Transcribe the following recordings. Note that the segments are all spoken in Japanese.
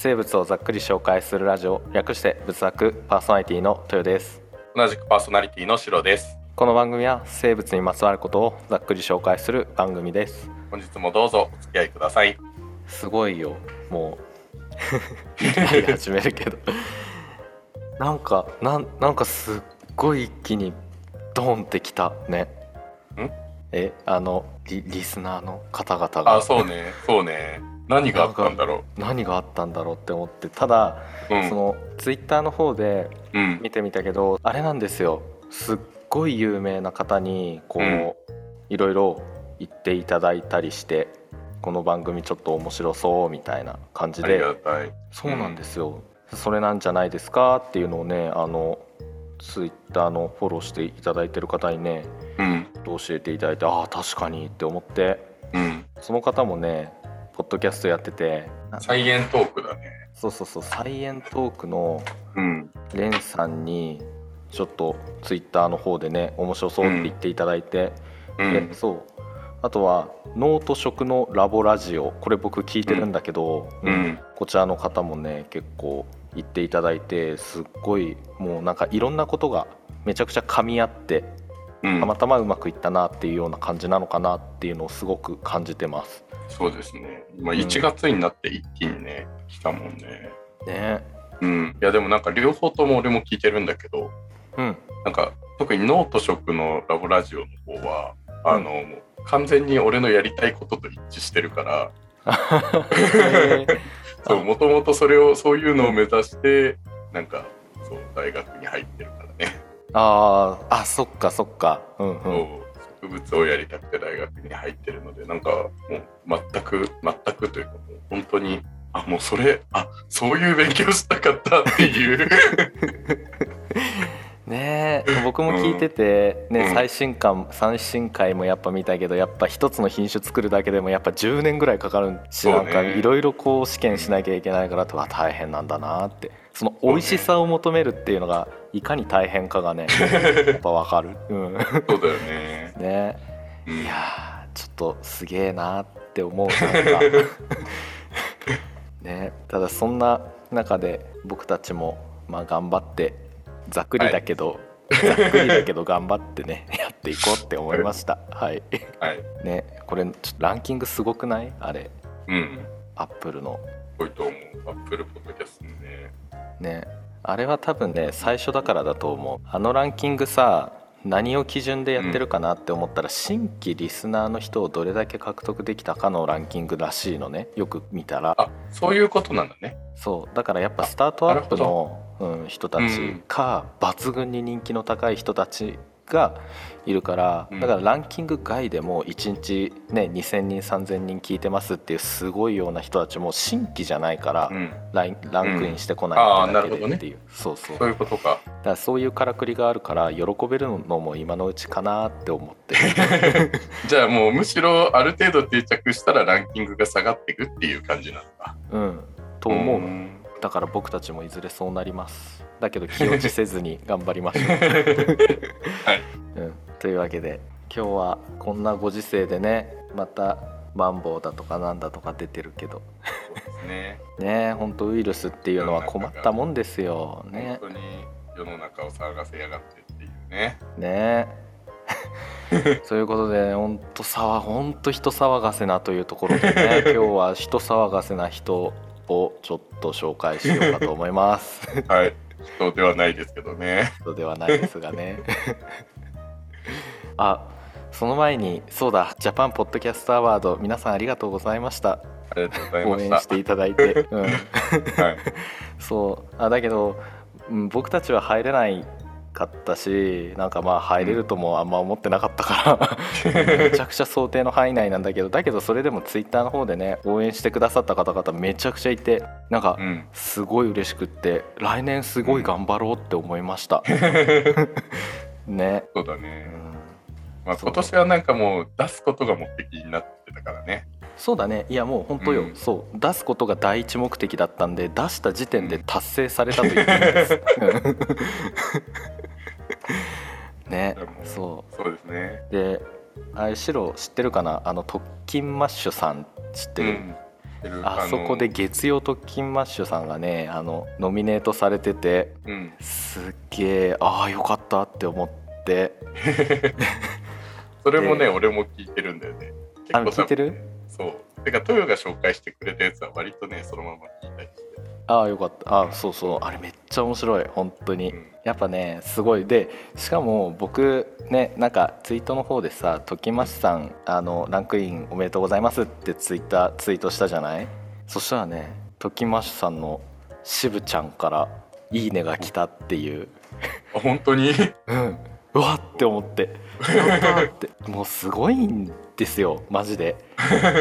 生物をざっくり紹介するラジオ略して仏作パーソナリティの豊です。同じくパーソナリティのシロです。この番組は生物にまつわることをざっくり紹介する番組です。本日もどうぞお付き合いください。すごいよもう。始めるけど。なんかなんなんかすっごい一気にドーンってきたね。ん？えあのリリスナーの方々が。あそうねそうね何があったんだろ何があったんだろうって思ってただ、ううん。そのツイッターの方でうん。見てみたけどあれなんですよ。すっごい有名な方にこう、うん。いろいろ言っていただいたりしてこの番組ちょっと面白そうみたいな感じで。そうなんですよ、それなんじゃないですかっていうのをねあのツイッターのフォローしていただいてる方にねうん。教えていただいてああ確かにって思って。うん。その方もねポッドキャストやってて。なサイエントークだね。そうそうそう。サイエントークのうん。レンさんにちょっとツイッターの方でね面白そうって言っていただいて、うん。でそう。あとはノート食のラボラジオ。これ僕聞いてるんだけど、うん。こちらの方もね結構言っていただいてすっごいもうなんかいろんなことがめちゃくちゃ噛み合ってうん。たまたまうまくいったなっていうような感じなのかなっていうのをすごく感じてます。そうですね。まあうん。1月になって一気にね来たもんね。ね。うん。いやでもなんか両方とも俺も聞いてるんだけどうん。なんか特にノート食のラボラジオの方はあの、もう完全に俺のやりたいことと一致してるから。そうもともとそれをそういうのを目指してなんかそう大学に入ってるあーあそっかそっか。うんうん。植物をやりたくて大学に入ってるのでなんかもう全く全くというかもう本当にあもうそれあそういう勉強したかったっていう。ねえ僕も聞いてて、ねうん。最新刊最新回もやっぱ見たけどやっぱ一つの品種作るだけでもやっぱ10年ぐらいかかるし、ねなんかいろいろこう試験しなきゃいけないからとか大変なんだなって。その美味しさを求めるっていうのがいかに大変かがね やっぱわかる、うん、ねそうだよ ね、うん。いやーちょっとすげえなって思うなんか。ね。ただそんな中で僕たちもまあ頑張ってざっくりだけど、ざっくりだけど頑張ってねやっていこうって思いました。はい。はい。ね。これちょっとランキングすごくない？あれ。うん。アップルの。すごいと思う。アップルポッドキャストね。ねあれは多分ね最初だからだと思う。あのランキングさ何を基準でやってるかなって思ったら、新規リスナーの人をどれだけ獲得できたかのランキングらしいのね。よく見たら。あそういうことなんだね。そうだからやっぱスタートアップの、うん、人たちか、抜群に人気の高い人たちがいるからうん。だからランキング外でも1日、ね、2,000人3,000人聞いてますっていうすごいような人たちも新規じゃないから、うん。ラインランクインしてこうん。ないってだけでっていう、そうそう。そういうことか。だからそういうからくりがあるから喜べるのも今のうちかなって思って。じゃあもうむしろある程度定着したらランキングが下がっていくっていう感じなんだ。うん。と思う、ん。だから僕たちもいずれそうなります。だけど気落ちせずに頑張りましょう、はい。うん、というわけで今日はこんなご時世でねまたマンボウだとかなんだとか出てるけど。ね。ね本当ウイルスっていうのは困ったもんですよ。ね。本当に世の中を騒がせやがってっていうね。ね。そういうことで本当騒本当人騒がせなというところでね 今日は人騒がせな人をちょっと紹介しようかと思います。はい。人ではないですけどね。人ではないですがねあその前にそうだジャパンポッドキャストアワード皆さんありがとうございました。ありがとうござい応ました。援していただいて、うん、はい。そう。あだけど、うん、僕たちは入れないかったしなんかまあ入れるともあんま思ってなかったから。めちゃくちゃ想定の範囲内なんだけどだけどそれでもツイッターの方でね応援してくださった方々めちゃくちゃいてなんかうん。すごい嬉しくって来年すごい頑張ろうって思いました、ね、そうだうね、んまあ、今年はなんかもう出すことが目的になってたからね。そうだね。いやもう本当よ、うん。そう。出すことが第一目的だったんで出した時点で達成されたと言っていいんです。ね。でもそそうですね。うであれシロ知ってるかな？あの特勤マッシュさん知ってる、うん。ってる。あそこで月曜特勤マッシュさんがねあのノミネートされててうん。すっげえああよかったって思って それもねで俺も聞いてるんだよね。あ結構聞いてる？そう。てかトヨが紹介してくれたやつは割とねそのまま聞いたりして。ああよかった。あそうそう。あれめっちゃ面白い。本当に、うん。やっぱねすごい。でしかも僕ねなんかツイートの方でさ「ときましさんあのランクインおめでとうございます」ってツイッターツイートしたじゃない？そしたらねときましさんの渋ちゃんから「いいね」が来たっていう。あ本当に？うん。うわって思ってやったーってもうすごいんですよマジで。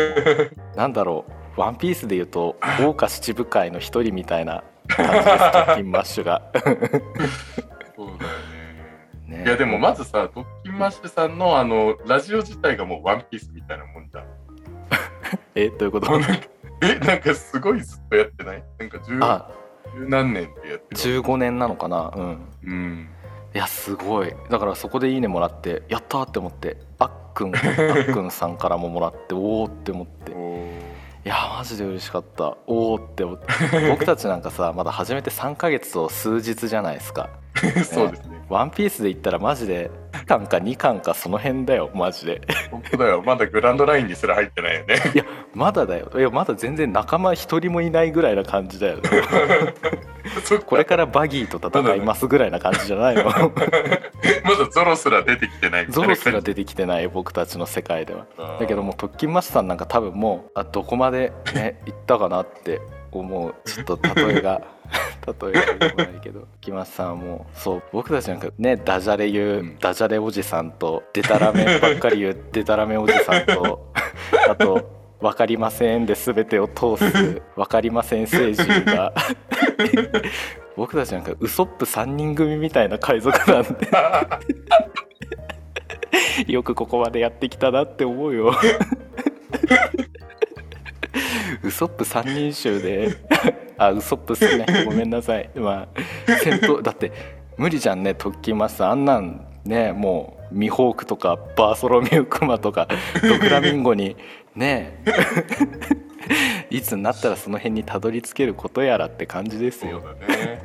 なんだろう「ワンピースで言うと王下七武海の一人みたいな感じですトッキンマッシュが。そうだよね。ねいやでもまずさトッキンマッシュさんのあのラジオ自体がもうワンピースみたいなもんじゃん。えどういうこと？えなんかすごいずっとやってない？なんか十何年ってやってる15年なのかな？うん。うんいやすごい。だからそこで「いいね」もらってやったーって思ってあっくん あっくんさんからももらっておおって思って。いおやマジで嬉しかった。おおって思って。僕たちなんかさまだ始めて3ヶ月と数日じゃないですか。ー そうですね「ワンピースで言ったらマジで1巻か2巻かその辺だよマジで。本当だよ。まだグランドラインにすら入ってないよね。いやまだだよ。いやまだ全然仲間一人もいないぐらいな感じだよ。これからバギーと戦いますぐらいな感じじゃないの。まだゾロすら出てきてない。ゾロすら出てきてない僕たちの世界では。だけどもう特勤マスさんなんか多分もうあどこまでね行ったかなって思うちょっと例えが 例えがよくないけど木マスさんはもうそう僕たちなんかねダジャレ言う、うん。ダジャレおじさんとデタラメばっかり言うデタラメおじさんと あと「分かりません」で全てを通す「分かりません星人が 僕たちなんかウソップ3人組みたいな海賊なんでよくここまでやってきたなって思うよウソップ三人衆で あウソップ好きな人ごめんなさい。まあ戦闘だって無理じゃんね。特勤マスあんなんねもうミホークとかバーソロミュークマとかドクラミンゴにね。いつになったらその辺にたどり着けることやらって感じですよ。だね。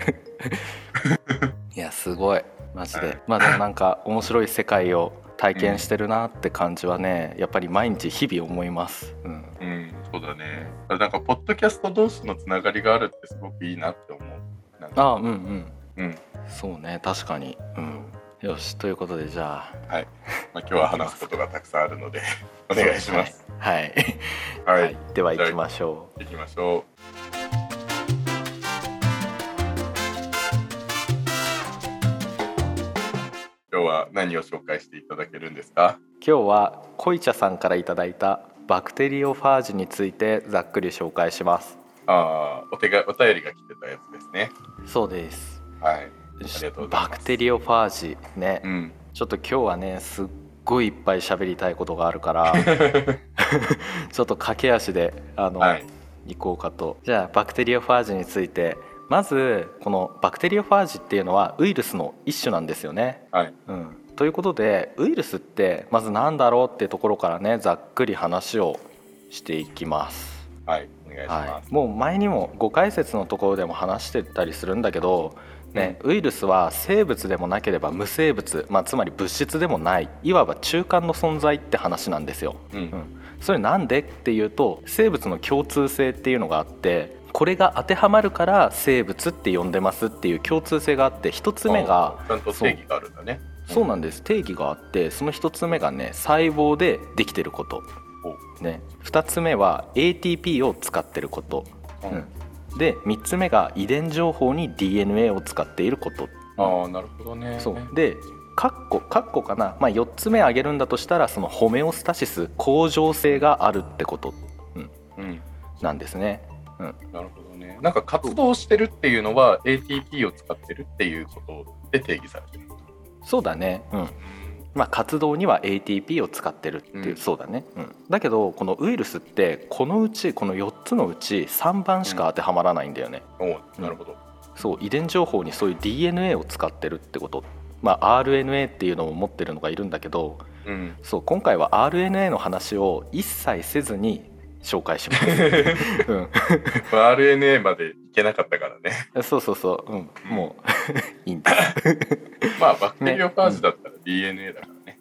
いやすごい。マジで。まあでもなんか面白い世界を体験してるなって感じはねやっぱり毎日日々思います、うん、うんそうだね。なんかポッドキャスト同士のつながりがあるってすごくいいなって思う。なんか。あうんうん。うん。そうね確かに。うん。よしということでじゃあ。はい、まあ、今日は話すことがたくさんあるので お願いします。はい、は、はい。い、では行きましょ行きましょう。今日は何を紹介していただけるんですか？う今日は濃茶さんからいただいたバクテリオファージについてざっくり紹介します。ああお手がお便りが来てたやつですね。そうです。はい。バクテリオファージね、うん。ちょっと今日はねすっごいいっぱい喋りたいことがあるから ちょっと駆け足であの、はい。行こうかと。じゃあバクテリオファージについて。まずこのバクテリオファージっていうのはウイルスの一種なんですよね。はい。うん、ということでウイルスってまず何だろうってところからねざっくり話をしていきます。はいお願いしまはい、す、もう前にも5解説のところでも話してたりするんだけど、ねウイルスは生物でもなければ無生物、まあ、つまり物質でもないいわば中間の存在って話なんですよ。うん。うん。それなんでっていうと生物の共通性っていうのがあってこれが当てはまるから生物って呼んでますっていう共通性があって一つ目がちゃんと定義があるんだねそうなんです。定義があってその一つ目がね細胞でできてること、ね、二つ目は ATP を使ってること、うん。うん。で三つ目が遺伝情報に DNA を使っていること。ああなるほどね。そう。でカッコカッコかな、まあ、4つ目挙げるんだとしたらそのホメオスタシス向上性があるってこと。うん。なんですね。うん、なるほどね。なんか活動してるっていうのは ATP を使ってるっていうことで定義されてるそうだね、うん。まあ、活動には ATP を使ってるっていう、うん。そうだね、うん、だけどこのウイルスってこのうちこの4つのうち3番しか当てはまらないんだよね、おおなるほど、そう遺伝情報にそういう DNA を使ってるってこと。まあ RNA っていうのを持ってるのがいるんだけどうん。そう今回は RNA の話を一切せずに紹介します、うん、RNA までいけなかったからね。そうそうそう、うん、もう。いいんです。まあバクテリオファージだったら DNA だからね。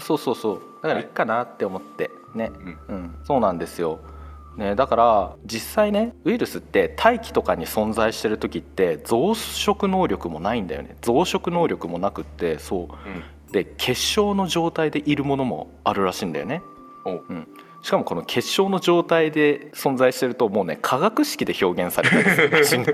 そうそうそう。だからいいかなって思って。ね、うん。うん、そうなんですよ、ね、だから実際ねウイルスって大気とかに存在してる時って増殖能力もないんだよね。増殖能力もなくってそう。うん。で結晶の状態でいるものもあるらしいんだよね、うん、しかもこの結晶の状態で存在してるともうね化学式で表現されたりするらしね。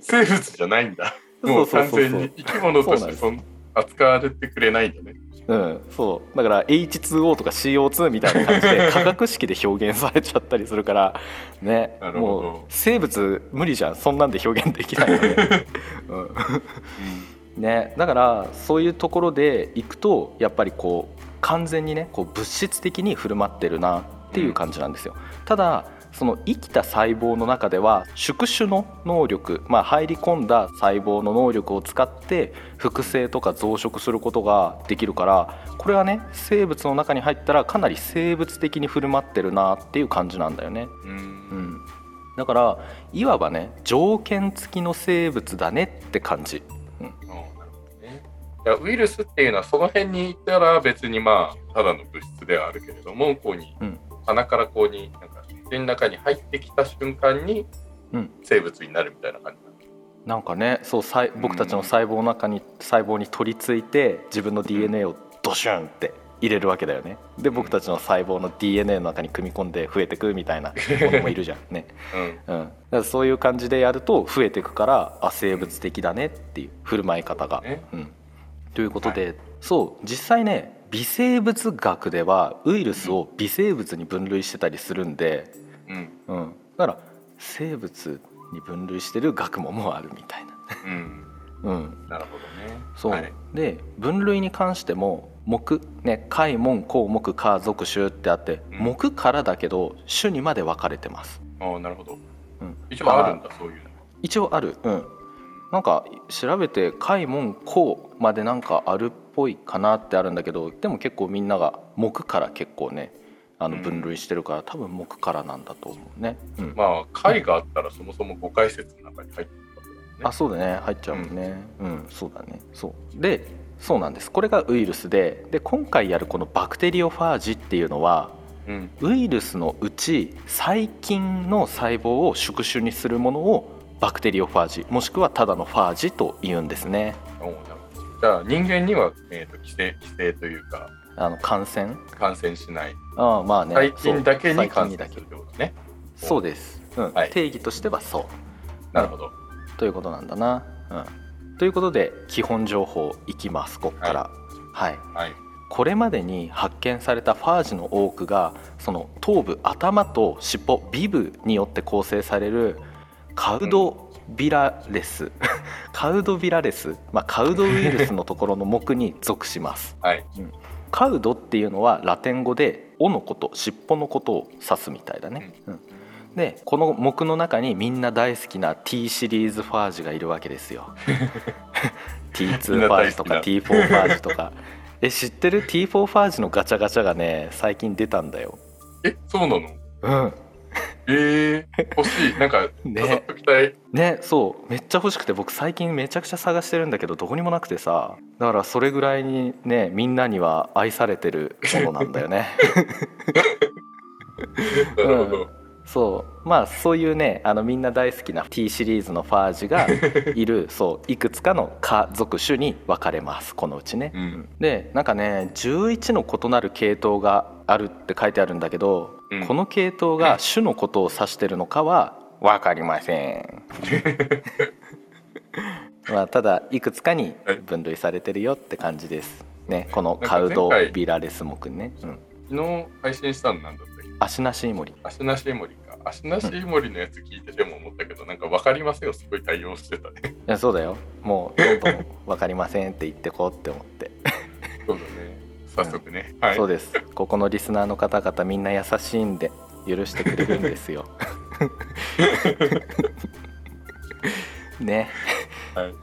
生物じゃないんだ。もう完全に生き物としてそん扱われてくれないんだね。うん、そう。だから H2O とか CO2 みたいな感じで化学式で表現されちゃったりするからね。もう生物無理じゃんそんなんで表現できないので、うん。ね、だからそういうところでいくとやっぱりこう完全にねこう物質的に振る舞ってるなっていう感じなんですよ。ただその生きた細胞の中では宿主の能力、まあ、入り込んだ細胞の能力を使って複製とか増殖することができるからこれはね生物の中に入ったらかなり生物的に振る舞ってるなっていう感じなんだよね。うん。う。うんん、だからいわばね条件付きの生物だねって感じ。おうなるほどやウイルスっていうのはその辺にいたら別にまあただの物質ではあるけれどもこうに、うん。鼻からこうになんか口の中に入ってきた瞬間にうん。生物になるみたいな感じなんですなんかねそう細僕たちの細胞の中に細胞に取り付いて自分の DNA をドシュンって入れるわけだよね。で僕たちの細胞の DNA の中に組み込んで増えてくみたいな ものもいるじゃんね、うん。うん、だからそういう感じでやると増えてくからあ生物的だねっていう振る舞い方が。ね。うん、ということで、そう実際ね微生物学ではウイルスを微生物に分類してたりするんで、うん。うん、だから生物に分類してる学問もあるみたいな。うん。うん、なるほどね。そう、はい。で分類に関しても目ね開門項目科属種ってあって、うん。目からだけど種にまで分かれてます、ああなるほど。うん、一応あるんだそういうの。一応ある。うんなんか調べて開門項までなんかあるっぽいかなってあるんだけどでも結構みんなが目から結構ねあのうん。分類してるから、多分目からなんだと思うね、うん。まあ解があったらそもそも5回説の中に入ってるわけだよね。あそうだね。入っちゃうもんね。うん、そうだね。そう。でそうなんです。これがウイルスでで今回やるこのバクテリオファージっていうのはうん。ウイルスのうち細菌の細胞を宿主にするものをバクテリオファージもしくはただのファージと言うんですね。じゃあ人間には、えー、と規制規制というかあの感染？感染しない。ああまあね細菌だけに感細菌にだけ染するってことねそうです、うん。はい。定義としてはそう。なるほど。ということなんだな、うん、ということで基本情報いきます。こっから。はい。はい。これまでに発見されたファージの多くがその頭部頭と尻尾ビブによって構成されるカウドビラレス、カウドビラレス、まあ、カウドウイルスのところの目に属します。はい。カウドっていうのはラテン語で尾のこと尻尾のことを指すみたいだね、うん。でこの目の中にみんな大好きな T シリーズファージがいるわけですよ。T2 ファージとか T4 ファージとか。え知ってる？T4 ファージのガチャガチャがね最近出たんだよ。えそうなの？うんえー、欲しい。なんかね。飾っときたい、ねそう。めっちゃ欲しくて僕最近めちゃくちゃ探してるんだけどどこにもなくてさ。だからそれぐらいにねみんなには愛されてるものなんだよね。なるほど、そうまあそういうねあのみんな大好きな T シリーズのファージが いるそういくつかの科属種に分かれますこのうちね。うんでなんかね11の異なる系統があるって書いてあるんだけど、うんこの系統が 種のことを指してるのかは分かりません。まあただいくつかに分類されてるよって感じです。ねこのカウドビラレス目ね。うん、昨日配信したのなんだ足なしイモリ。足なしイモリか。足なしイモリのやつ聞いてても思ったけど、なんか分かりませんよ。すごい対応してたね。いやそうだよ。もうどんどん分かりませんって言ってこうって思って、そうだね。早速ね、はい。そうです。ここのリスナーの方々みんな優しいんで許してくれるんですよ。ね、はい。うん、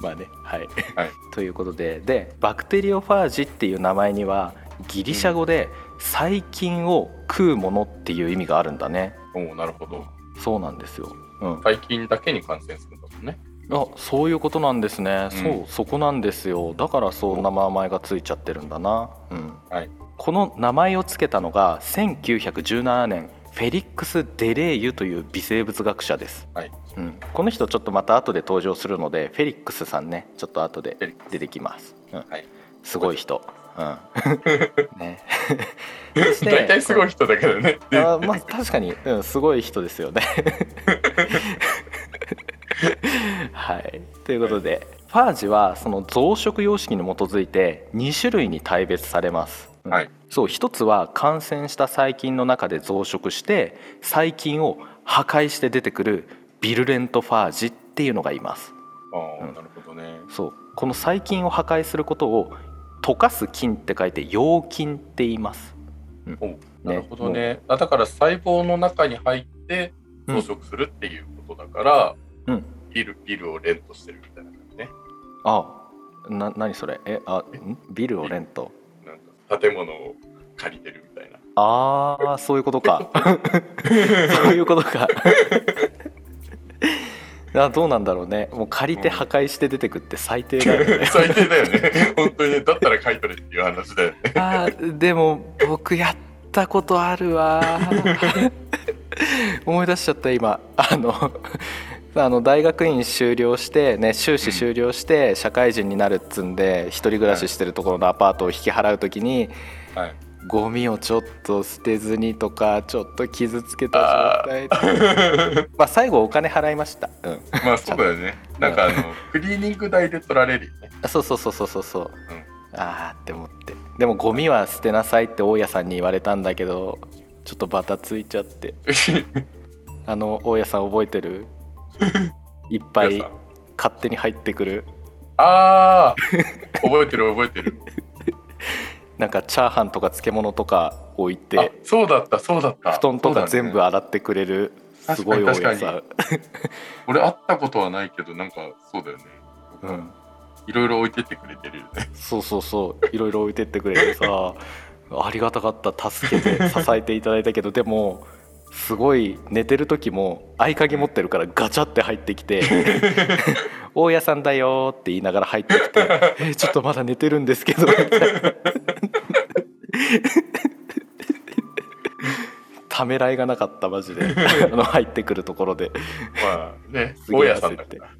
まあね。はい、はい。ということで。でバクテリオファージっていう名前にはギリシャ語で細菌を食うものっていう意味があるんだね。おおなるほど。そうなんですよ、うん、細菌だけに感染するんだもんね。あそういうことなんですね、うん。そうそこなんですよ。だからそんな名前がついちゃってるんだな、うん。はい。この名前を付けたのが1917年フェリックス・デレーユという微生物学者です、はい。うん、この人ちょっとまた後で登場するのでフェリックスさんね。ちょっと後で出てきます、うん。はい。すごい人、うん。ね、大体すごい人だけどね。であまあ確かに、うん、すごい人ですよね。はい、ということで、ファージはその増殖様式に基づいて2種類に大別されます。うん。はい。そう一つは感染した細菌の中で増殖して細菌を破壊して出てくるビルレントファージっていうのがいます。ああ、うん。なるほどね。そう。この細菌を破壊することを溶かす菌って書いて溶菌って言います。おなるほどね。あだから細胞の中に入って増殖するっていうことだから、うん。ビルビルを連としてるみたいな感じね。あな何それ？えあん？ビルをレント？なんか建物を借りてるみたいな。ああそういうことか。そういうことかあどうなんだろうね。もう借りて破壊して出てくって最低だよね。最低だよね。本当に。ねだったら買い取れっていう話だよね。あーでも僕やったことあるわ 思い出しちゃった今。あの あの大学院修了してね修士修了して社会人になるっつんで一人暮らししてるところのアパートを引き払う時にはいゴミをちょっと捨てずにとかちょっと傷つけた状態でまあ最後お金払いました。うん。まあそうだよね。なんかあのクリーニング代で取られるよね。そうそうそうそうそう。そう、ああって思って。でもゴミは捨てなさいって大家さんに言われたんだけどちょっとバタついちゃって。あの大家さん覚えてる？いっぱい勝手に入ってくる。ああ覚えてる覚えてるなんかチャーハンとか漬物とか置いあてそうだったそうだった。布団とか全部洗ってくれるすごい大家さ。ん、俺会ったことはないけどなんかそうだよね。うん、いろいろ置いてってくれてるよね。そうそうそう。いろいろ置いてってくれてさありがたかった助けて支えていただいたけどでもすごい寝てる時も合鍵持ってるからガチャって入ってきて 「大家さんだよ」って言いながら入ってきて「えちょっとまだ寝てるんですけど」みたいなためらいがなかったマジで あの入ってくるところで。まあね大家さんだ焦ってから。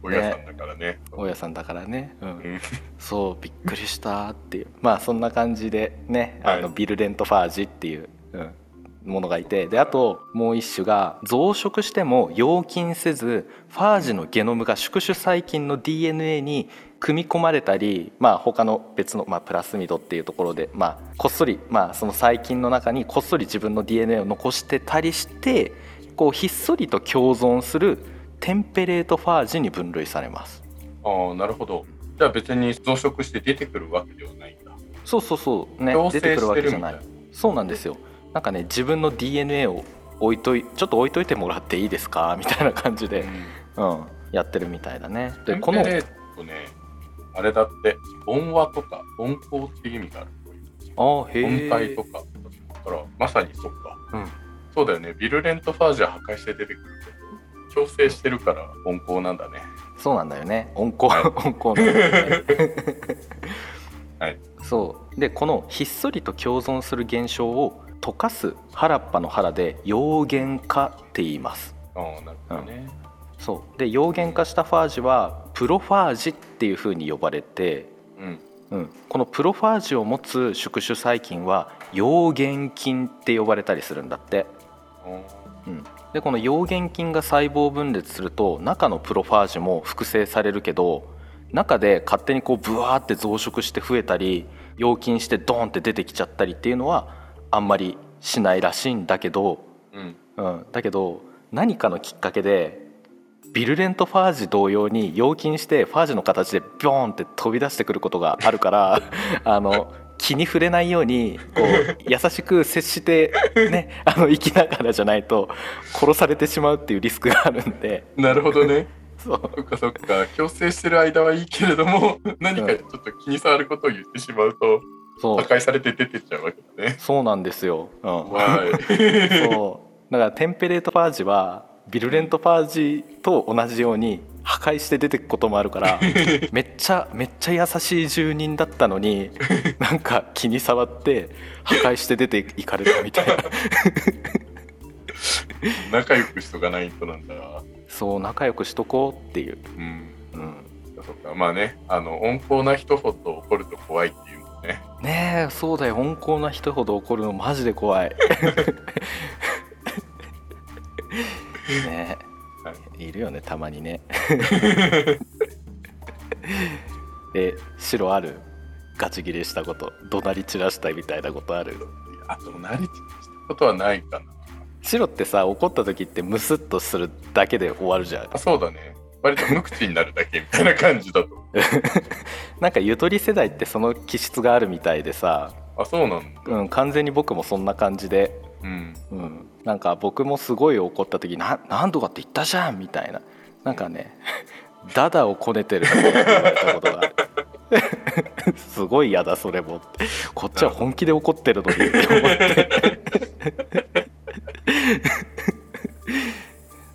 大家さんだからね。大家さんだからね、うん。うん。そうびっくりしたっていう。まあそんな感じでねあのはい。ビルレントファージっていう、うん、ものがいてであともう一種が増殖しても溶菌せずファージのゲノムが宿主細菌の DNA に組み込まれたり、まあ、他の別の、まあ、プラスミドっていうところで、まあ、こっそり、まあ、その細菌の中にこっそり自分の DNA を残してたりしてこうひっそりと共存するテンペレートファージに分類されます。ああなるほど。じゃあ別に増殖して出てくるわけではないんだ。そうそうそう。ね出てくるわけじゃない。そうなんですよなんかね自分の DNA を置いといちょっと置いといてもらっていいですか？みたいな感じで、うん、やってるみたいだね。でこのねあれだって温和とか温厚っていう意味がある。あへ温帯えとかだからまさにそっか、うん。そうだよね。ビルレントファージは破壊して出てくるけど共生してるから温厚なんだね。そうなんだよね。温厚、はい。温厚なんだよね。はい。そう。でこのひっそりと共存する現象を溶かす原っぱの原で溶原化って言います。ああなるほどね、そう。で溶原化したファージはプロファージっていう風に呼ばれてうん。うん、このプロファージを持つ宿主細菌は溶原菌って呼ばれたりするんだって、うん、でこの溶原菌が細胞分裂すると中のプロファージも複製されるけど中で勝手にこうブワーって増殖して増えたり溶菌してドーンって出てきちゃったりっていうのはあんまりしないらしいんだけど、うん。うん、だけど何かのきっかけでビルレントファージ同様に溶菌してファージの形でビョーンって飛び出してくることがあるから あの気に触れないようにこう優しく接して、ね、あの生きながらじゃないと殺されてしまうっていうリスクがあるんで。なるほどね。そう。そっかそっか。共生してる間はいいけれども何かちょっと気に障ることを言ってしまうとそう破壊されて出てっちゃうわけだね。そうなんですよ、うん。そうだからテンペレートパージはビルレントパージと同じように破壊して出てくこともあるから めっちゃめっちゃ優しい住人だったのに なんか気に障って破壊して出ていかれたみたいな仲良くしとかないとなんだ。そう仲良くしとこうっていう、うん。うん、そっか。まあね、あの、温厚な人ほど怒ると怖いっていうね。ねえそうだよ。温厚な人ほど怒るのマジで怖い。ねえ。い。るよねたまにね。え白ある？ガチギレしたこと。怒鳴り散らしたいみたいなことある？あと、なりしたことはないかな。白ってさ怒った時ってムスッとするだけで終わるじゃん。あ、そうだね。割と無口になるだけみたいな感じだと。なんかゆとり世代ってその気質があるみたいでさ、あ、そうなんだ。うん、完全に僕もそんな感じで。うん。うん、なんか僕もすごい怒った時な何とかって言ったじゃんみたいな。なんかねダダをこねてる。って言われたことがある。すごい嫌だそれもこっちは本気で怒ってるのにって思って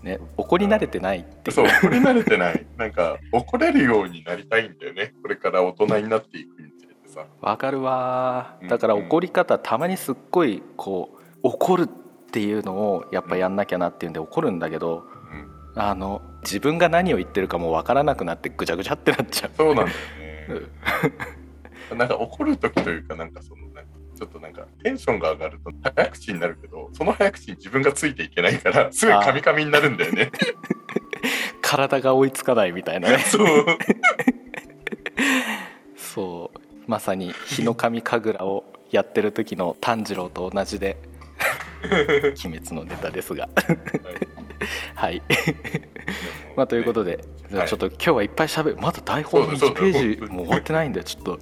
ね怒り慣れてないってそう、怒り慣れてない。なんか、怒れるようになりたいんだよね。これから大人になっていくにつれてさ。わかるわうんだから怒り方たまにすっごいこう怒るっていうのをやっぱやんなきゃなっていうんで怒るんだけどうん。あの自分が何を言ってるかもわからなくなってぐちゃぐちゃってなっちゃう。そうなんだようんね。なんか怒るときというか、なんかその、ちょっとなんかテンションが上がると早口になるけど、その早口に自分がついていけないから、すぐカミカミになるんだよね。体が追いつかないみたいなね。そう。そう。まさに日の神神楽をやってる時の炭治郎と同じで 鬼滅のネタですが。はい。まあということで、はい。ちょっと今日はいっぱいしゃべる。まだ台本1そうだそうだ。ページもう終わってないんでちょっと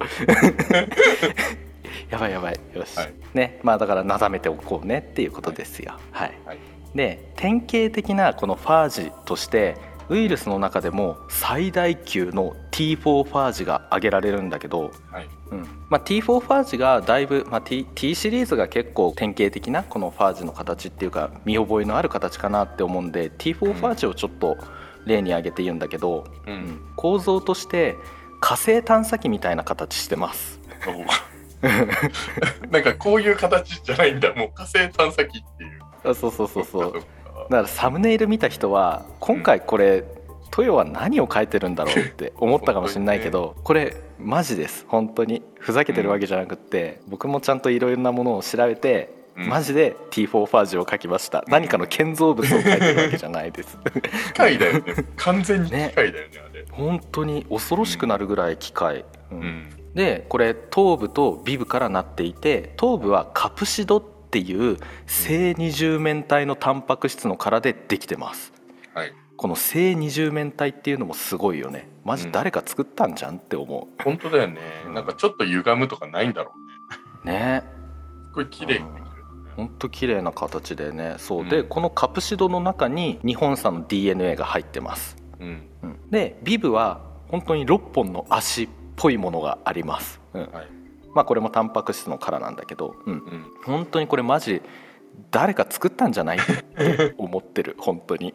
やばいやばい。よし、はい。ね。まあだからなだめておこうねっていうことですよ。はい。はい。で典型的なこのファージとしてウイルスの中でも最大級の T4 ファージが挙げられるんだけど、はい。うん。まあ、T4 ファージがだいぶ、まあ、T, T シリーズが結構典型的なこのファージの形っていうか見覚えのある形かなって思うんで T4 ファージをちょっと例に挙げて言うんだけど、う。うん。ん構造として火星探査機みたいな形してます。お なんかこういう形じゃないんだ。もう火星探査機っていう。あそうそうそう。そうだからサムネイル見た人は今回これ、トヨは何を書いてるんだろうって 思ったかもしれないけど、これマジです。本当にふざけてるわけじゃなくって、僕もちゃんといろいろなものを調べて、うん。マジで T4 ファージを書きました。何かの建造物を書いてるわけじゃないです。機械だよね。完全に機械だよね、あれ。本当に恐ろしくなるぐらい機械、うん。うん。でこれ頭部とビブからなっていて頭部はカプシドっていう正二重面体のタンパク質の殻でできてます。はい。この正二重面体っていうのもすごいよね。マジ誰か作ったんじゃんって思本当だよね。う。ん。なんかちょっと歪むとかないんだろうね。うね。すごい綺麗。にできる。ほんと綺麗な形でね。そう、うん。でこのカプシドの中に日本産の DNA が入ってます、うん。うん。でビブは本当に6本の足。っぽいものがあります、うんはい。まあこれもタンパク質の殻なんだけど、うん、うん。本当にこれマジ誰か作ったんじゃないって思ってる本当に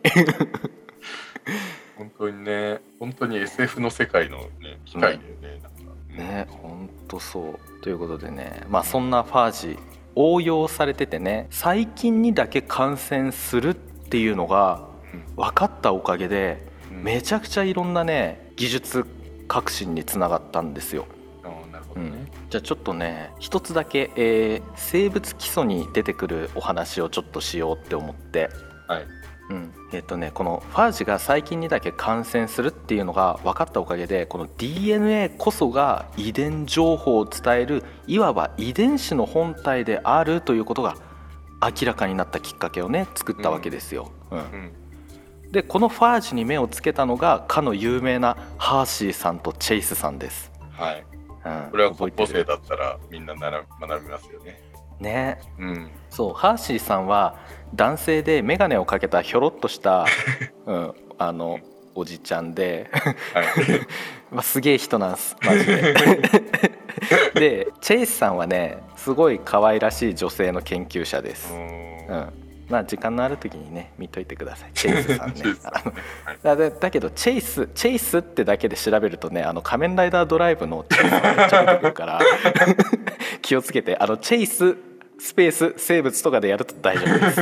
本当にね、本当に SF の世界のね、機械だよね。なんかね本当そうということでねまあそんなファージ応用されててね細菌にだけ感染するっていうのが分かったおかげでめちゃくちゃいろんなね技術革新につながったんですよ、あーなるほどね。うん、じゃあちょっとね一つだけ、えー生物基礎に出てくるお話をちょっとしようって思ってはい。うんえっとね、このファージが細菌にだけ感染するっていうのが分かったおかげでこの DNA こそが遺伝情報を伝えるいわば遺伝子の本体であるということが明らかになったきっかけをね作ったわけですよ。うんうん。でこのファージに目をつけたのがかの有名なハーシーさんとチェイスさんです。はい。うん、これは高校生だったらみんななら学びますよね。ねうん。そうハーシーさんは男性で眼鏡をかけたひょろっとした、うん、あのおじちゃんではい。まあ、すげえ人なんすマジで でチェイスさんはねすごい可愛らしい女性の研究者です、ううんんまあ時間のある時にね見といてください。チェイスさんね。だだだけどチェイスチェイスってだけで調べるとねあの仮面ライダードライブのチェイスがめっちゃ出てくるから 気をつけてあのチェイススペース生物とかでやると大丈夫です。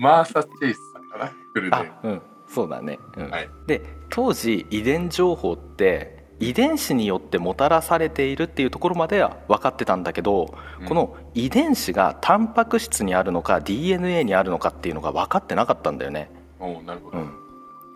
マーサ・チェイスさんかな？あうん。そうだね、うん。はい。で当時遺伝情報って遺伝子によってもたらされているっていうところまでは分かってたんだけど、うん。この遺伝子がタンパク質にあるのか DNA にあるのかっていうのが分かってなかったんだよね。おーなるほど、うん、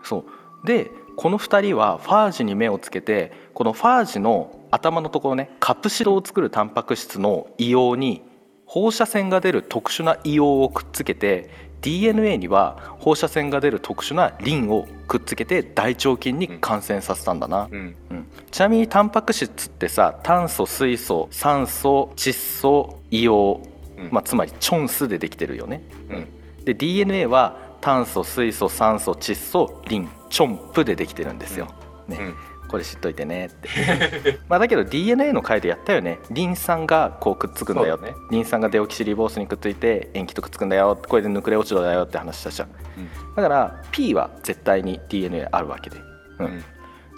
そう。でこの2人はファージに目をつけてこのファージの頭のところねカプシロを作るタンパク質の硫黄に放射線が出る特殊な硫黄をくっつけて DNA には放射線が出る特殊なリンをくっつけて大腸菌に感染させたんだな、うん。うん。ちなみにタンパク質ってさ炭素水素酸素窒素硫黄、うん。まあ、つまりチョンスでできてるよね、うん。で DNA は炭素水素酸素窒素リンチョンプでできてるんですよ、ね。うんこれ知っといてね。っ てまあだけど DNA の回でやったよね。リン酸がこうくっつくんだよ。そうだね。リン酸がデオキシリボースにくっついて塩基とくっつくんだよ。これでヌクレオチドだよって話したじゃん。うん。だから P は絶対に DNA あるわけで、うん。うん。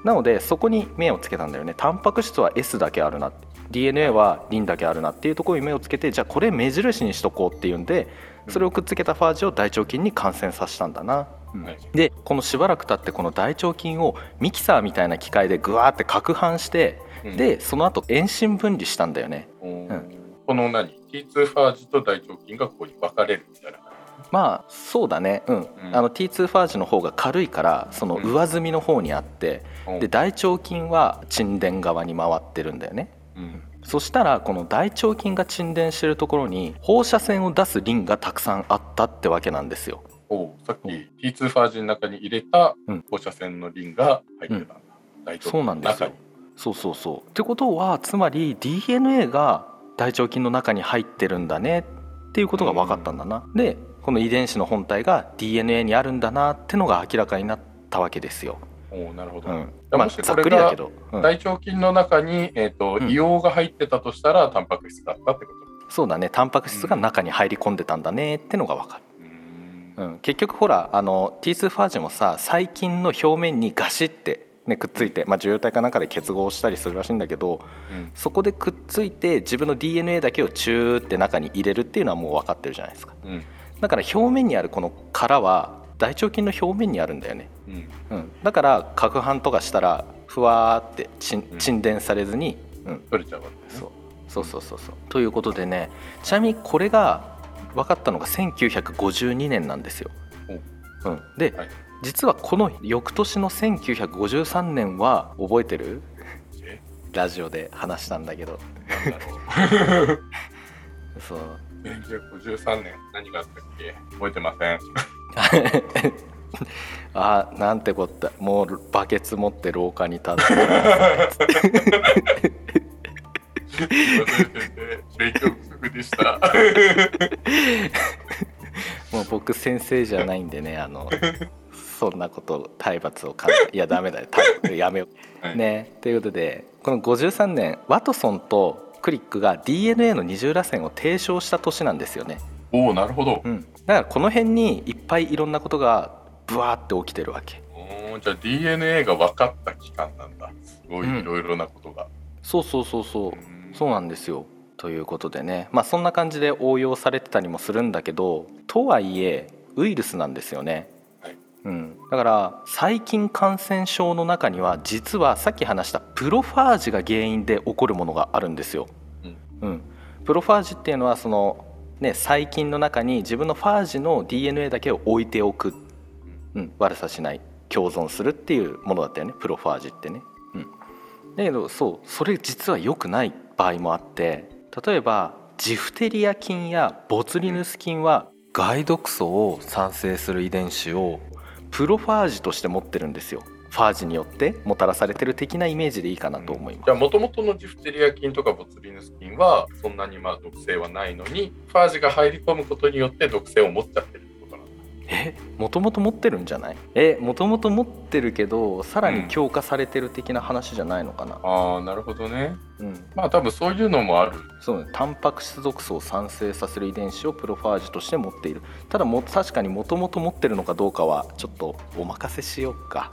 なのでそこに目をつけたんだよね。タンパク質は S だけあるな。DNA はリンだけあるなっていうところに目をつけてじゃあこれ目印にしとこうっていうんでそれをくっつけたファージを大腸菌に感染させたんだな、うんはいでこのしばらく経ってこの大腸菌をミキサーみたいな機械でグワーって攪拌してうん。でその後遠心分離したんだよね。うん。この何？T2 ファージと大腸菌がここに分かれるみたいな。まあそうだね。うん、うん。あの T2 ファージの方が軽いからその上積みの方にあって、おー。で大腸菌は沈殿側に回ってるんだよね。うん。そしたらこの大腸菌が沈殿してるところに放射線を出すリンがたくさんあったってわけなんですよおうさっき T2 ファージの中に入れたうん。放射線のリンが入ってたんだ、大腸そうなんですよ。そうそうそう。ってことはつまり DNA が大腸菌の中に入ってるんだね。っていうことが分かったんだな、でこの遺伝子の本体が DNA にあるんだなってのが明らかになったわけですよ、おうなるほど、うん、まあもしこれがざっくりだけど、うん。大腸菌の中に、えーとうん。硫黄が入ってたとしたらタンパク質だったってこそうだね。タンパク質が中に入り込んでたんだねってのが分かる、とうーん。うん、結局ほらあの T2 ファージもさ細菌の表面にガシって、ね、くっついて、まあ、受容体かなんかで結合したりするらしいんだけどうん。そこでくっついて自分の DNA だけをチューって中に入れるっていうのはもう分かってるじゃないですか。うん。だから表面にあるこの殻は大腸菌の表面にあるんだよね、うん。うん、だから攪拌とかしたらふわーって沈殿されずに、うん、取れちゃうわけですね。そう。そうそうそうそう。ということでねちなみにこれが分かったのが1952年なんですよ。うん、で、はい。実はこの翌年の1953年は覚えてる？え？ラジオで話したんだけど。そう。1953年何があったっけ？覚えてません。あなんてこった？もうバケツ持って廊下に立って。勉強でした。もう僕先生じゃないんでねあのそんなこと体罰を感じいやダメだよ。体やめよう。はい。ね。ということでこの53年ワトソンとクリックが DNA の二重らせんを提唱した年なんですよね、おおなるほど。うん、だからこの辺にいっぱいいろんなことがブワーって起きてるわけ。おーじゃあ DNA が分かった期間なんだ。すごうん。いいろいろなことが、そうそうそうそう。うん。そうなんですよということでね。まあそんな感じで応用されてたりもするんだけどとはいえウイルスなんですよね、はい。うん、だから細菌感染症の中には実はさっき話したプロファージが原因で起こるものがあるんですよ。うん、プロファージっていうのはその、ね、細菌の中に自分のファージの DNA だけを置いておく、うん、悪さしない。共存するっていうものだったよね。プロファージってね。うん、だけどそう。それ実は良くない場合もあって例えばジフテリア菌やボツリヌス菌は害毒素を産生する遺伝子をプロファージとして持ってるんですよ。ファージによってもたらされてる的なイメージでいいかなと思います。じゃあもともとのジフテリア菌とかボツリヌス菌はそんなにまあ毒性はないのにファージが入り込むことによって毒性を持っちゃってるえもともと持ってるんじゃない？えもともと持ってるけどさらに強化されてる的な話じゃないのかな。ああなるほどね。うん、まあ多分そういうのもある。そうね。タンパク質毒素を産生させる遺伝子をプロファージとして持っている。ただも確かにもともと持ってるのかどうかはちょっとお任せしようか。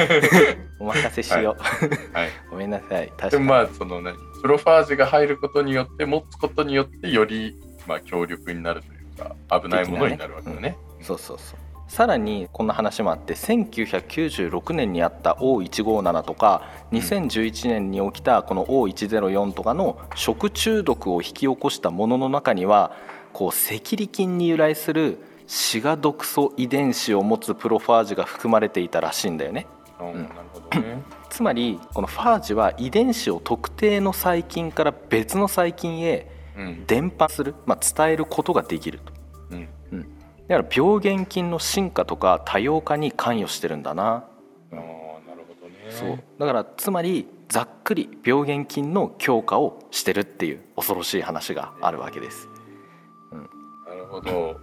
お任せしよう、はい。ごめんなさい。確かに。でもまあその何プロファージが入ることによって持つことによってよりまあ強力になるというか危ないものになるわけだね。そうそうそう。さらにこんな話もあって1996年にあった O157 とか2011年に起きたこの O104 とかの食中毒を引き起こしたものの中にはこう赤痢菌に由来するシガ毒素遺伝子を持つプロファージが含まれていたらしいんだよね。うん。つまりこのファージは遺伝子を特定の細菌から別の細菌へうん。伝播する、まあ、伝えることができると。うんだから病原菌の進化とか多様化に関与してるんだな、ああなるほどね。そう。だからつまりざっくり病原菌の強化をしてるっていう恐ろしい話があるわけです。なるほど。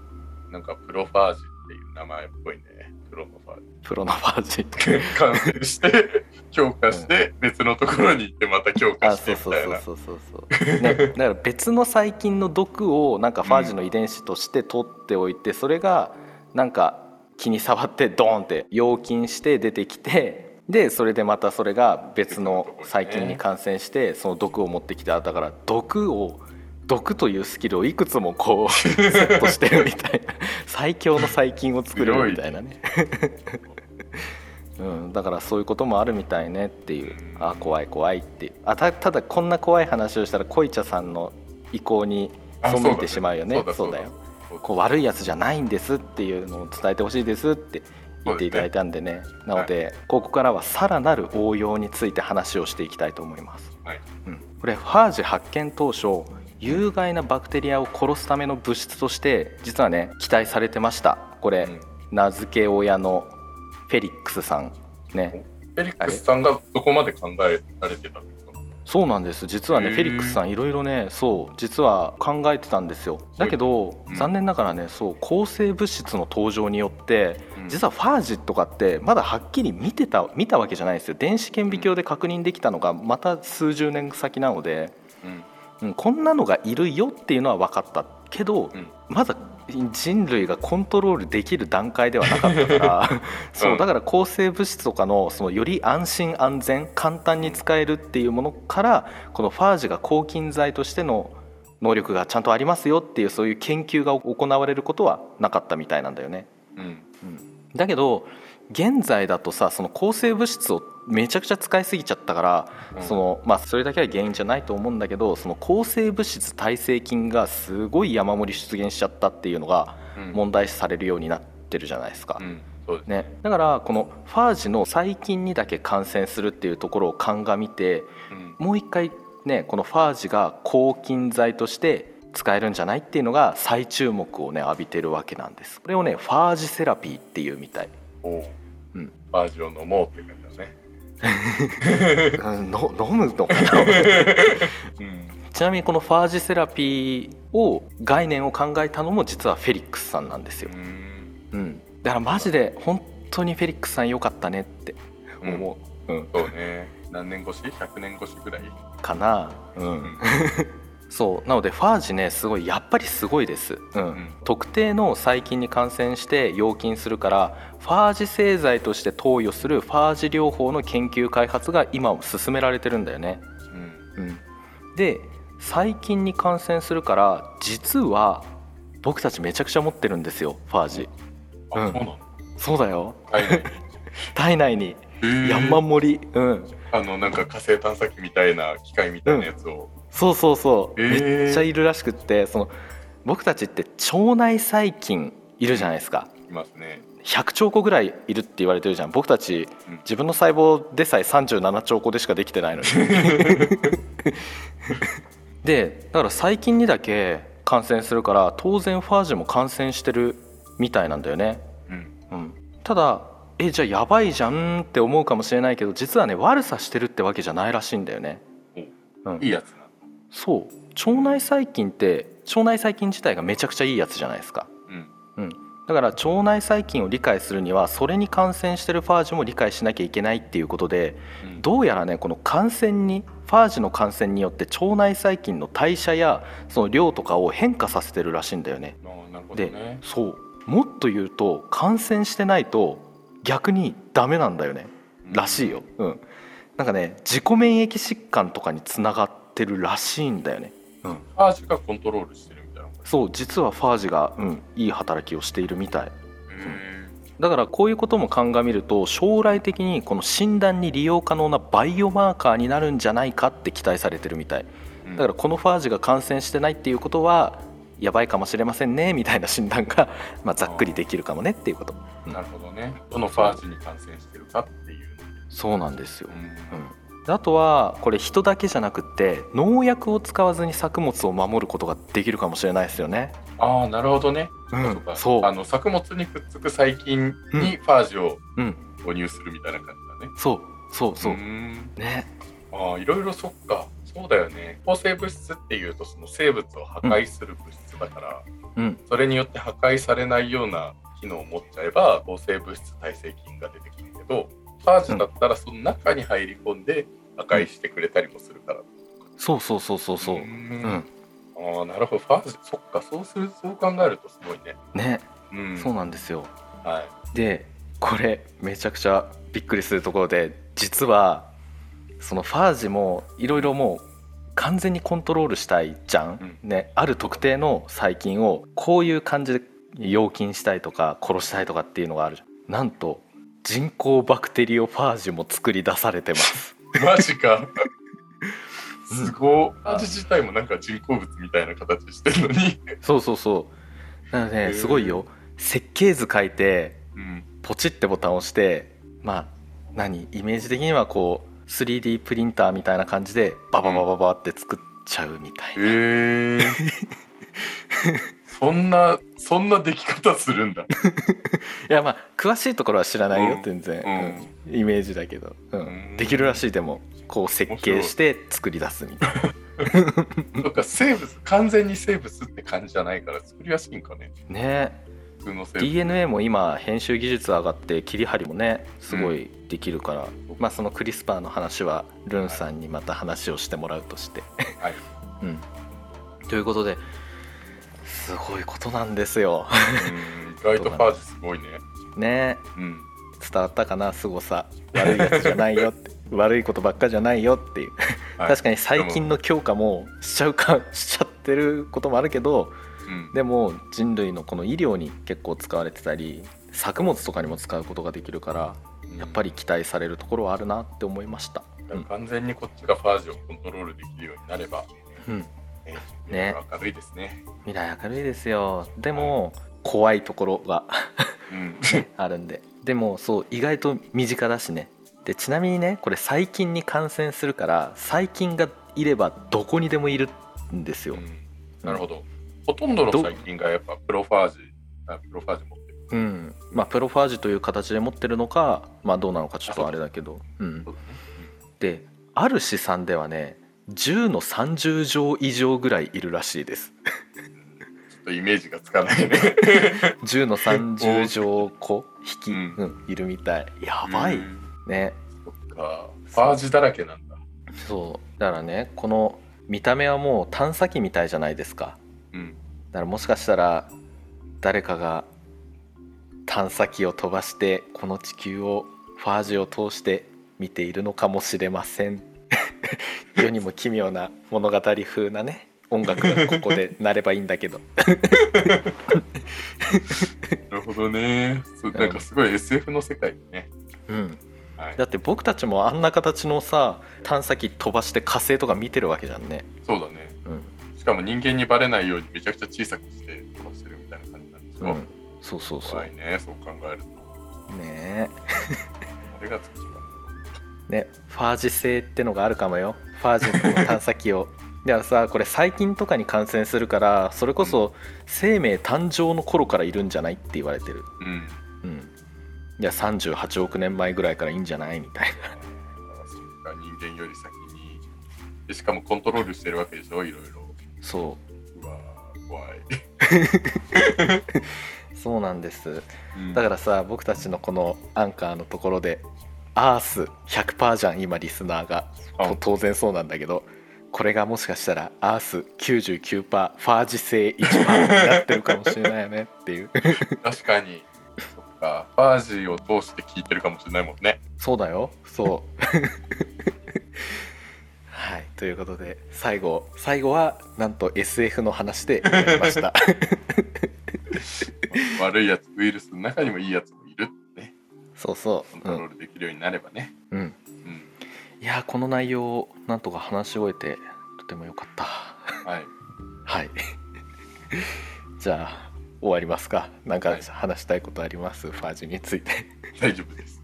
なんかプロファージっていう名前っぽいね。プロのファージ。プロのファージ 完成して強化して別のところに行ってまた強化あしてそうそうみたいな。そうそうそうそう、ね、だから別の細菌の毒をなんかファージの遺伝子として取っておいてそれがなんか気に触ってドーンって溶菌して出てきてでそれでまたそれが別の細菌に感染してその毒を持ってきただから毒を毒というスキルをいくつもこう セットしてるみたいな。最強の細菌を作るみたいなね、うん、だからそういうこともあるみたいねっていう。あ怖い怖いって。あたただこんな怖い話をしたら恋茶さんの意向にあ背いてしまうよね。そうだよ。こう悪いやつじゃないんですっていうのを伝えてほしいですって言っていただいたんでね。なので、ここからはさらなる応用について話をしていきたいと思います、はい。うん、これファージ発見当初有害なバクテリアを殺すための物質として実はね期待されてました。これ、うん。名付け親のフェリックスさん。ね。フェリックスさんがどこまで考えられてたんですかそうなんです。実はねフェリックスさんいろいろねそう実は考えてたんですよ。だけど、うん。残念ながらねそう抗生物質の登場によってうん。実はファージとかってまだはっきり見てた見たわけじゃないですよ。電子顕微鏡で確認できたのがまた数十年先なので、うんうん、こんなのがいるよっていうのは分かったけど、うん。まだ人類がコントロールできる段階ではなかったから そううん。だから抗生物質とかのそのより安心安全簡単に使えるっていうものからこのファージが抗菌剤としての能力がちゃんとありますよっていうそういう研究が行われることはなかったみたいなんだよね。うん。だけど現在だとさその抗生物質をめちゃくちゃ使いすぎちゃったから、うん。そのまあ、それだけは原因じゃないと思うんだけどその抗生物質耐性菌がすごい山盛り出現しちゃったっていうのがうん。問題視されるようになってるじゃないですか。うん。そうです。ね、だからこのファージの細菌にだけ感染するっていうところを鑑みてうん。もう一回ねこのファージが抗菌剤として使えるんじゃないっていうのが再注目をね浴びてるわけなんです。これをねファージセラピーっていうみたいバージョン飲もうって感じだね。うんの飲むのか。なうん。ちなみにこのファージセラピーを概念を考えたのも実はフェリックスさんなんですよ、うん、だからマジで本当にフェリックスさん良かったねって。思う、うん。そうね。何年越し ?100 年越しぐらい？かな。うんそうなのでファージねすごいやっぱりすごいです、うん。ん。特定の細菌に感染して溶菌するからファージ製剤として投与するファージ療法の研究開発が今も進められてるんだよね、うん。うん、で細菌に感染するから実は僕たちめちゃくちゃ持ってるんですよファージ。あ、うん。そうなの？そうだよ。体内に？体内に。へー。山盛り。うん。あのなんか火星探査機みたいな機械みたいなやつを、そうそうそう、えー。めっちゃいるらしくってその僕たちって腸内細菌いるじゃないですか。いますね。100兆個ぐらいいるって言われてるじゃん。僕たちうん。自分の細胞でさえ37兆個でしかできてないのに。でだから細菌にだけ感染するから当然ファージも感染してるみたいなんだよね、うん。うん、ただえじゃあやばいじゃんって思うかもしれないけど実はね悪さしてるってわけじゃないらしいんだよね、うん。いいやつ。そう。腸内細菌って腸内細菌自体がめちゃくちゃいいやつじゃないですか、うん。うん、だから腸内細菌を理解するにはそれに感染してるファージも理解しなきゃいけないっていうことでうん。どうやらねこの感染にファージの感染によって腸内細菌の代謝やその量とかを変化させてるらしいんだよね。あーなるほどでね。そう。もっと言うと感染してないと逆にダメなんだよね。らしいよ。うん、なんかね自己免疫疾患とかにつながってるらしいんだよね。うん、ファージがコントロールしてるみたいな。そう実はファージが、うん、いい働きをしているみたい。へだからこういうことも鑑みると将来的にこの診断に利用可能なバイオマーカーになるんじゃないかって期待されてるみたい。ーだからこのファージが感染してないっていうことはやばいかもしれませんねみたいな診断が、まあ、ざっくりできるかもねっていうこと。うん。なるほどね。どのファージに感染してるかっていう。そうなんですよ、うん。うん、であとはこれ人だけじゃなくって農薬を使わずに作物を守ることができるかもしれないですよね。ああ、なるほどね。うんそう。あの作物にくっつく細菌にファージをうん。誤入するみたいな感じだね。そうそうそう、ーん。ね。ああ、いろいろそっか。そうだよね。抗生物質っていうと、その生物を破壊する物質だから、うん。それによって破壊されないような機能を持っちゃえば、抗生物質耐性菌が出てくるけど、ファージだったらその中に入り込んで破壊してくれたりもするから。そうそうそうそうそうーうんんああ、なるほど。ファージ、そっか、そうする、そう考えるとすごいね。ねうん。そうなんですよはい。でこれめちゃくちゃびっくりするところで実はそのファージもいろいろもう完全にコントロールしたいじゃん、ね、ある特定の細菌をこういう感じで溶菌したいとか殺したいとかっていうのがあるじゃんなんと人工バクテリオファージも作り出されてます マジか。うんすごい。ファージ自体もなんか人工物みたいな形してるのに。そうそうそうなのでへーすごいよ設計図書いてうん。ポチってボタンを押してまあ何？イメージ的にはこう 3D プリンターみたいな感じでバババババって作っちゃうみたいな、へえ。そんな、そんな出来方するんだ。いやまあ詳しいところは知らないよ、うん。全然、うん。うん。イメージだけど、うん。うん。できるらしいでもこう設計して作り出すみたいな。そっか、生物、完全に生物って感じじゃないから作りやすいんかね。ね。普通の生物。DNA も今編集技術上がって切り張りもねすごいできるから、まあそのクリスパーの話はルンさんにまた話をしてもらうとして、はい。うん。ということですごいことなんですよ。うん、意外とファージすごいね。ね。うん。伝わったかな凄さ。悪いやつじゃないよ。って。悪いことばっかじゃないよっていう、はい。確かに細菌の強化もしちゃうかしちゃってることもあるけどうん。でも人類のこの医療に結構使われてたり作物とかにも使うことができるからやっぱり期待されるところはあるなって思いました、うん完全にこっちがファージをコントロールできるようになれば、うん、ね、ね。明るいですね。未来明るいですよ。でも怖いところがうん。あるんで。でもそう意外と身近だしね。でちなみにねこれ細菌に感染するから細菌がいればどこにでもいるんですよ、うん。なるほど。ほとんどの細菌がやっぱプロファージ、あプロファージ持ってる。うん。まあプロファージという形で持ってるのかまあどうなのかちょっとあれだけど。うん。である試算ではね10の30乗以上ぐらいいるらしいです。ちょっとイメージがつかないね。10の30乗個引き、うん。うん、いるみたい。やばい。うん。ね。そっか。ファージだらけなんだ。そう。だからねこの見た目はもう探査機みたいじゃないですか。うん。だからもしかしたら誰かが探査機を飛ばしてこの地球をファージを通して見ているのかもしれません 世にも奇妙な物語風なね音楽がここでなればいいんだけど なるほどね。なんかすごい SF の世界ね。うんはいだ。って僕たちもあんな形のさ探査機飛ばして火星とか見てるわけじゃんねそうだね。うん、しかも人間にバレないようにめちゃくちゃ小さくして飛ばしてるみたいな感じなんでしょ。うん、そうそうそう怖いね。そう考えると。ねあれがつくねファージ性ってのがあるかもよ。ファージの探査機を。だからさこれ細菌とかに感染するからそれこそ生命誕生の頃からいるんじゃないって言われてる。うん。うん。いや38億年前ぐらいからいいんじゃないみたいな。人間より先に。でしかもコントロールしてるわけでしょ？いろいろ。そう。わー怖い。う そうなんです。うん。だからさ僕たちのこのアンカーのところでアース100%じゃん今リスナーが当然そうなんだけどこれがもしかしたらアース99%ファージ性1%になってるかもしれないよねっていう 確かに。そっか。バージーを通して聞いてるかもしれないもんね。そうだよそう はいということで最後最後はなんと SF の話で終わりました 悪いやつ、ウイルスの中にもいいやつも。そうそコンう。うん、トロールできるようになればね。うん、うん。いやーこの内容をなんとか話し終えてとても良かった。はい。はい。じゃあ終わりますか。なんかはい。話したいことあります、ファージについて。大丈夫です。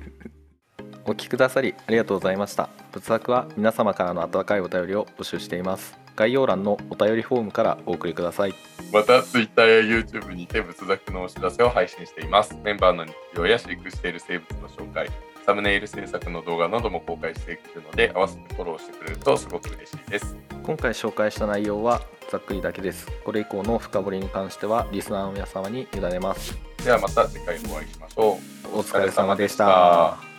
お聞きくださりありがとうございました。仏作は皆様からの温かいお便りを募集しています概要欄のお便りフォームからお送りくださいまた Twitter や YouTube にて仏作のお知らせを配信しています。メンバーの日常や飼育している生物の紹介、サムネイル制作の動画なども公開しているので、合わせてフォローしてくれるとすごく嬉しいです。今回紹介した内容はざっくりだけですこれ以降の深掘りに関してはリスナーの皆様に委ねますではまた次回お会いしましょう。お疲れ様でした